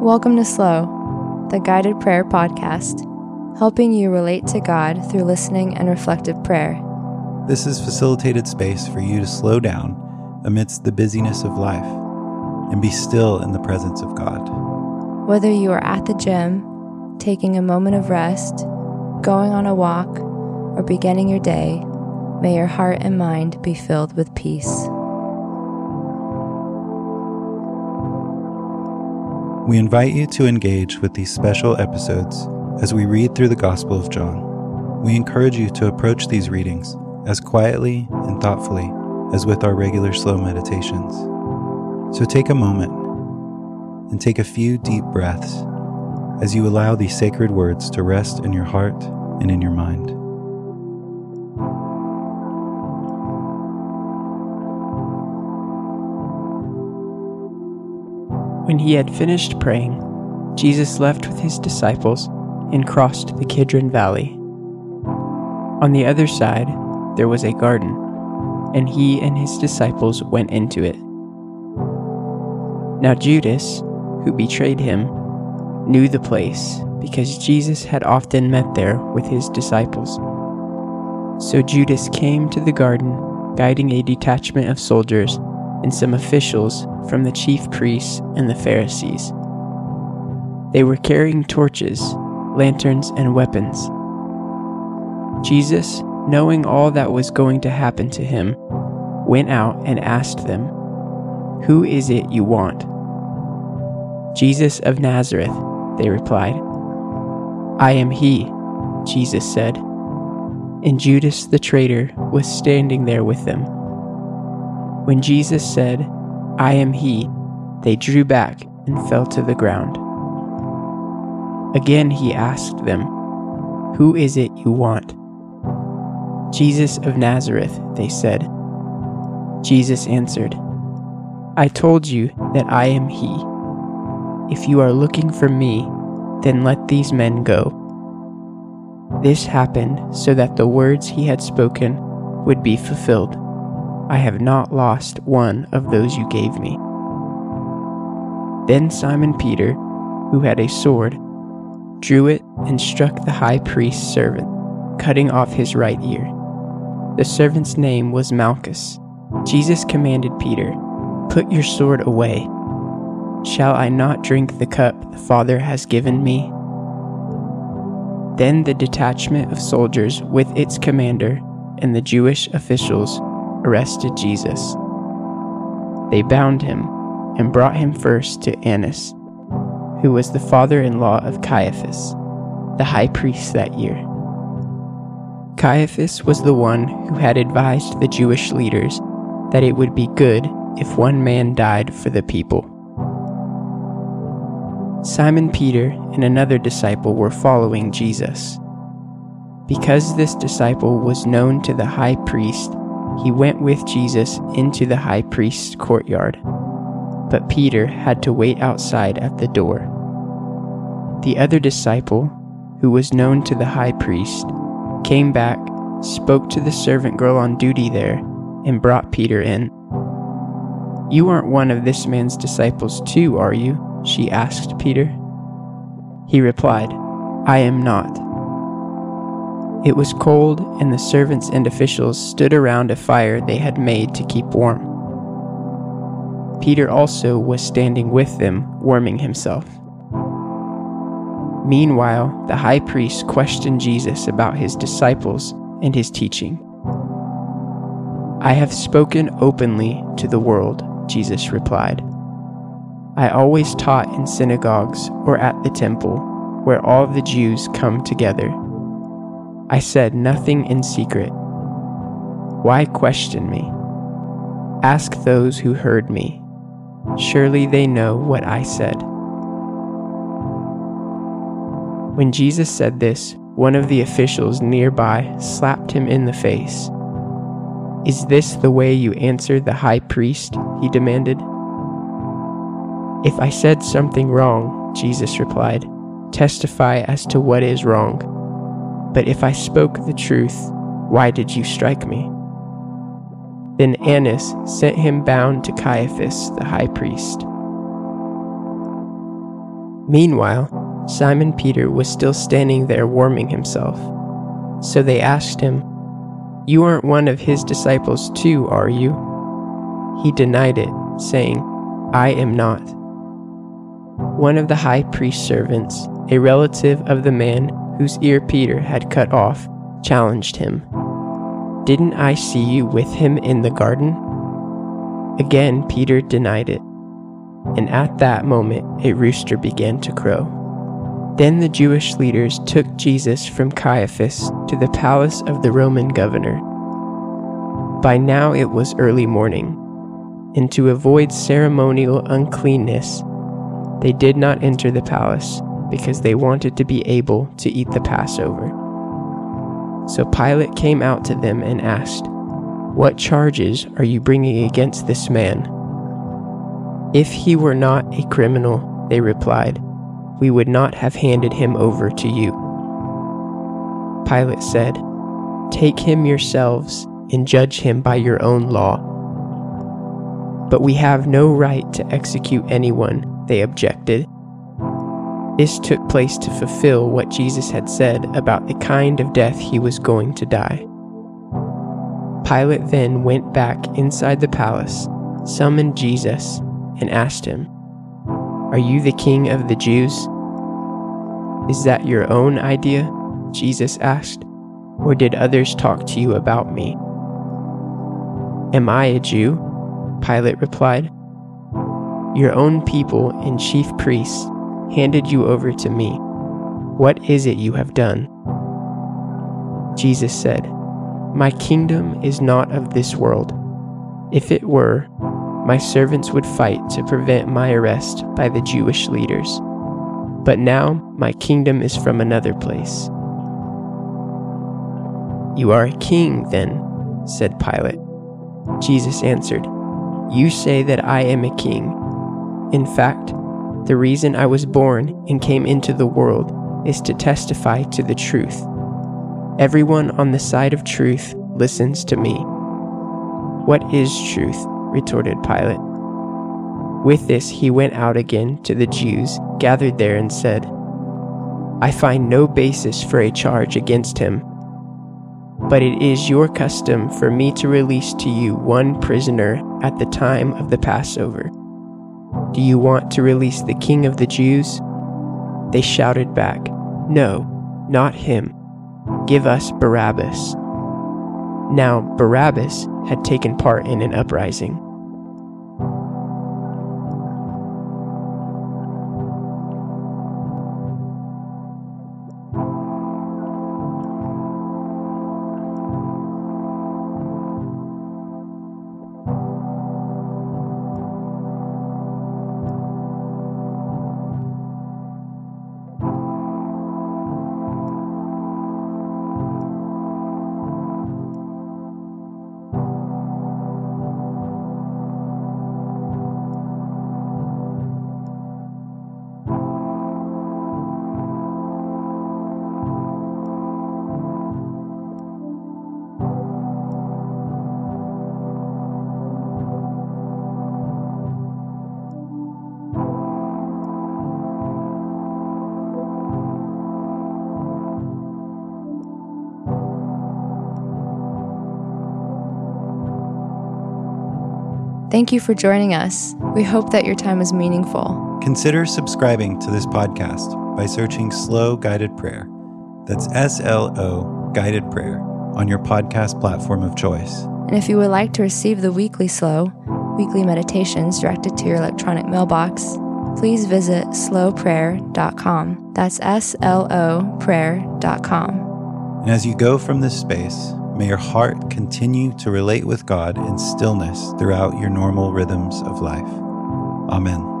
Welcome to slō, the guided prayer podcast, helping you relate to God through listening and reflective prayer. This is facilitated space for you to slow down amidst the busyness of life and be still in the presence of God. Whether you are at the gym, taking a moment of rest, going on a walk, or beginning your day, may your heart and mind be filled with peace. We invite you to engage with these special episodes as we read through the Gospel of John. We encourage you to approach these readings as quietly and thoughtfully as with our regular slō meditations. So take a moment and take a few deep breaths as you allow these sacred words to rest in your heart and in your mind. When he had finished praying, Jesus left with his disciples and crossed the Kidron Valley. On the other side, there was a garden, and he and his disciples went into it. Now, Judas, who betrayed him, knew the place because Jesus had often met there with his disciples. So Judas came to the garden, guiding a detachment of soldiers and some officials from the chief priests and the Pharisees. They were carrying torches, lanterns, and weapons. Jesus, knowing all that was going to happen to him, went out and asked them, Who is it you want? Jesus of Nazareth, they replied. I am he, Jesus said. And Judas the traitor was standing there with them. When Jesus said, I am he, they drew back and fell to the ground. Again he asked them, Who is it you want? Jesus of Nazareth, they said. Jesus answered, I told you that I am he. If you are looking for me, then let these men go. This happened so that the words he had spoken would be fulfilled. I have not lost one of those you gave me. Then Simon Peter, who had a sword, drew it and struck the high priest's servant, cutting off his right ear. The servant's name was Malchus. Jesus commanded Peter, Put your sword away. Shall I not drink the cup the Father has given me? Then the detachment of soldiers with its commander and the Jewish officials arrested Jesus. They bound him and brought him first to Annas, who was the father in law of Caiaphas, the high priest that year. Caiaphas was the one who had advised the Jewish leaders that it would be good if one man died for the people. Simon Peter and another disciple were following Jesus. Because this disciple was known to the high priest, he went with Jesus into the high priest's courtyard. But Peter had to wait outside at the door. The other disciple, who was known to the high priest, came back, spoke to the servant girl on duty there, and brought Peter in. You aren't one of this man's disciples, too, are you? she asked Peter. He replied, I am not. It was cold, and the servants and officials stood around a fire they had made to keep warm. Peter also was standing with them, warming himself. Meanwhile, the high priest questioned Jesus about his disciples and his teaching. I have spoken openly to the world, Jesus replied. I always taught in synagogues or at the temple, where all the Jews come together. I said nothing in secret. Why question me? Ask those who heard me. Surely they know what I said. When Jesus said this, one of the officials nearby slapped him in the face. Is this the way you answer the high priest? he demanded. If I said something wrong, Jesus replied, testify as to what is wrong. But if I spoke the truth, why did you strike me? Then Annas sent him bound to Caiaphas the high priest. Meanwhile, Simon Peter was still standing there warming himself. So they asked him, You aren't one of his disciples too, are you? He denied it, saying, I am not. One of the high priest's servants, a relative of the man whose ear Peter had cut off, challenged him. Didn't I see you with him in the garden? Again, Peter denied it. And at that moment, a rooster began to crow. Then the Jewish leaders took Jesus from Caiaphas to the palace of the Roman governor. By now it was early morning, and to avoid ceremonial uncleanness, they did not enter the palace because they wanted to be able to eat the Passover. So Pilate came out to them and asked, What charges are you bringing against this man? If he were not a criminal, they replied, we would not have handed him over to you. Pilate said, Take him yourselves and judge him by your own law. But we have no right to execute anyone, they objected. This took place to fulfill what Jesus had said about the kind of death he was going to die. Pilate then went back inside the palace, summoned Jesus, and asked him, Are you the king of the Jews? Is that your own idea? Jesus asked, or did others talk to you about me? Am I a Jew? Pilate replied. Your own people and chief priests handed you over to me. What is it you have done? Jesus said, My kingdom is not of this world. If it were, my servants would fight to prevent my arrest by the Jewish leaders. But now my kingdom is from another place. You are a king, then, said Pilate. Jesus answered, You say that I am a king. In fact, the reason I was born and came into the world is to testify to the truth. Everyone on the side of truth listens to me. What is truth? retorted Pilate. With this, he went out again to the Jews gathered there and said, I find no basis for a charge against him. But it is your custom for me to release to you one prisoner at the time of the Passover. Do you want to release the king of the Jews? They shouted back, No, not him. Give us Barabbas. Now, Barabbas had taken part in an uprising. Thank you for joining us. We hope that your time was meaningful. Consider subscribing to this podcast by searching slō Guided Prayer. That's S L O Guided Prayer on your podcast platform of choice. And if you would like to receive the weekly slō, weekly meditations directed to your electronic mailbox, please visit sloprayer.com. That's S L O prayer.com. And as you go from this space, May your heart continue to relate with God in stillness throughout your normal rhythms of life. Amen.